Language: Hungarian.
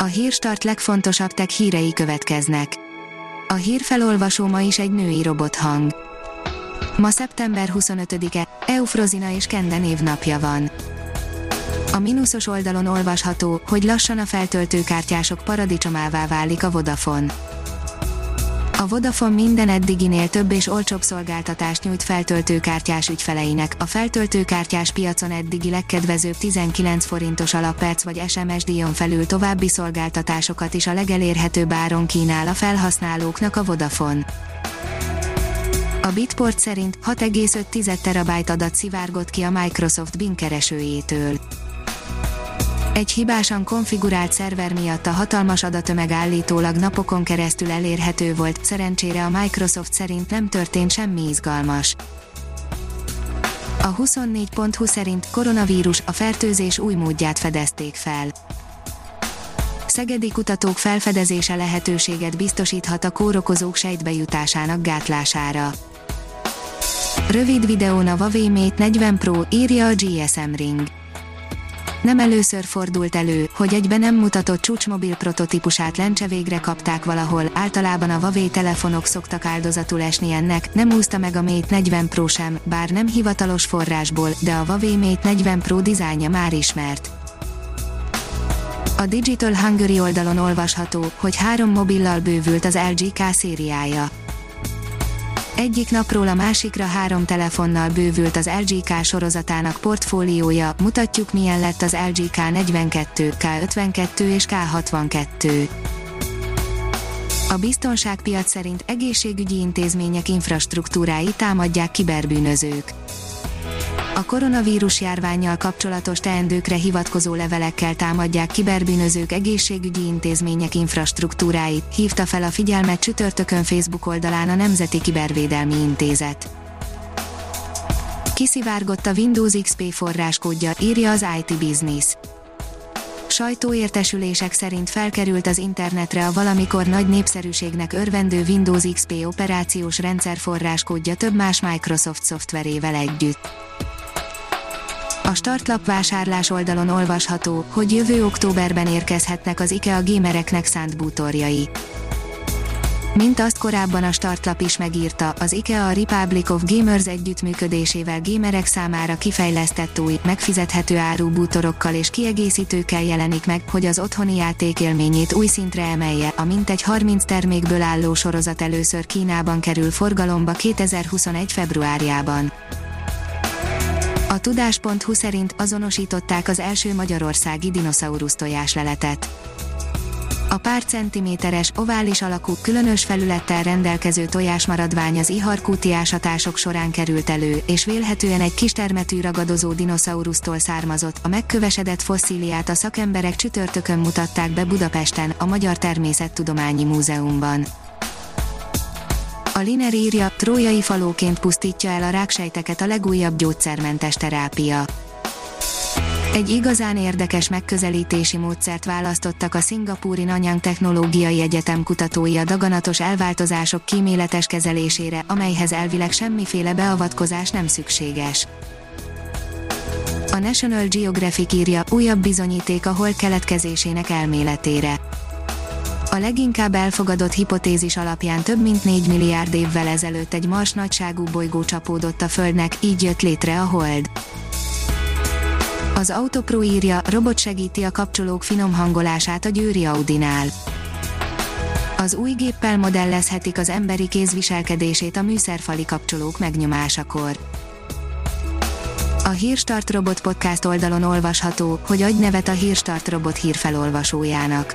A hírstart legfontosabb tech hírei következnek. A hírfelolvasó ma is egy női robothang. Ma szeptember 25-e, Eufrozina és Kende névnapja van. A mínuszos oldalon olvasható, hogy lassan a feltöltőkártyások paradicsomává válik a Vodafone. A Vodafone minden eddiginél több és olcsóbb szolgáltatást nyújt feltöltőkártyás ügyfeleinek. A feltöltőkártyás piacon eddigi legkedvezőbb 19 forintos alapperc vagy SMS díjon felül további szolgáltatásokat is a legelérhetőbb áron kínál a felhasználóknak a Vodafone. A Bitport szerint 6,5 terabájt adat szivárgott ki a Microsoft Bing keresőjétől. Egy hibásan konfigurált szerver miatt a hatalmas adatömeg állítólag napokon keresztül elérhető volt, szerencsére a Microsoft szerint nem történt semmi izgalmas. A 24.20 szerint koronavírus a fertőzés új módját fedezték fel. Szegedi kutatók felfedezése lehetőséget biztosíthat a kórokozók sejtbejutásának gátlására. Rövid videón a Huawei Mate 40 Pro írja a GSM Ring. Nem először fordult elő, hogy egybe nem mutatott csúcsmobil prototípusát lencse végre kapták valahol, általában a Huawei telefonok szoktak áldozatul esni ennek, nem úszta meg a Mate 40 Pro sem, bár nem hivatalos forrásból, de a Huawei Mate 40 Pro dizájnja már ismert. A Digital Hungary oldalon olvasható, hogy három mobillal bővült az LG K szériája. Egyik napról a másikra három telefonnal bővült az LGK sorozatának portfóliója, mutatjuk milyen lett az LG K42, K52 és K62. A biztonságpiac szerint egészségügyi intézmények infrastruktúrái támadják kiberbűnözők a koronavírus járványjal kapcsolatos teendőkre hivatkozó levelekkel támadják kiberbűnözők egészségügyi intézmények infrastruktúráit, hívta fel a figyelmet csütörtökön Facebook oldalán a Nemzeti Kibervédelmi Intézet. Kiszivárgott a Windows XP forráskódja, írja az IT Business sajtóértesülések szerint felkerült az internetre a valamikor nagy népszerűségnek örvendő Windows XP operációs rendszer forráskódja több más Microsoft szoftverével együtt. A startlap vásárlás oldalon olvasható, hogy jövő októberben érkezhetnek az IKEA gamereknek szánt bútorjai. Mint azt korábban a startlap is megírta, az IKEA a Republic of Gamers együttműködésével gamerek számára kifejlesztett új, megfizethető áru bútorokkal és kiegészítőkkel jelenik meg, hogy az otthoni játékélményét új szintre emelje, a mintegy 30 termékből álló sorozat először Kínában kerül forgalomba 2021. februárjában. A tudás.hu szerint azonosították az első magyarországi dinoszaurusz tojásleletet. A pár centiméteres, ovális alakú, különös felülettel rendelkező tojásmaradvány az iharkúti ásatások során került elő, és vélhetően egy kistermetű ragadozó dinoszaurusztól származott. A megkövesedett fosszíliát a szakemberek csütörtökön mutatták be Budapesten, a Magyar Természettudományi Múzeumban. A Liner írja, trójai falóként pusztítja el a ráksejteket a legújabb gyógyszermentes terápia. Egy igazán érdekes megközelítési módszert választottak a szingapúri Nanyang Technológiai Egyetem kutatói a daganatos elváltozások kíméletes kezelésére, amelyhez elvileg semmiféle beavatkozás nem szükséges. A National Geographic írja újabb bizonyíték a hold keletkezésének elméletére a leginkább elfogadott hipotézis alapján több mint 4 milliárd évvel ezelőtt egy mars nagyságú bolygó csapódott a Földnek, így jött létre a Hold. Az Autopro írja, robot segíti a kapcsolók finom hangolását a Győri Audinál. Az új géppel modellezhetik az emberi kéz viselkedését a műszerfali kapcsolók megnyomásakor. A Hírstart Robot Podcast oldalon olvasható, hogy adj nevet a Hírstart Robot hírfelolvasójának.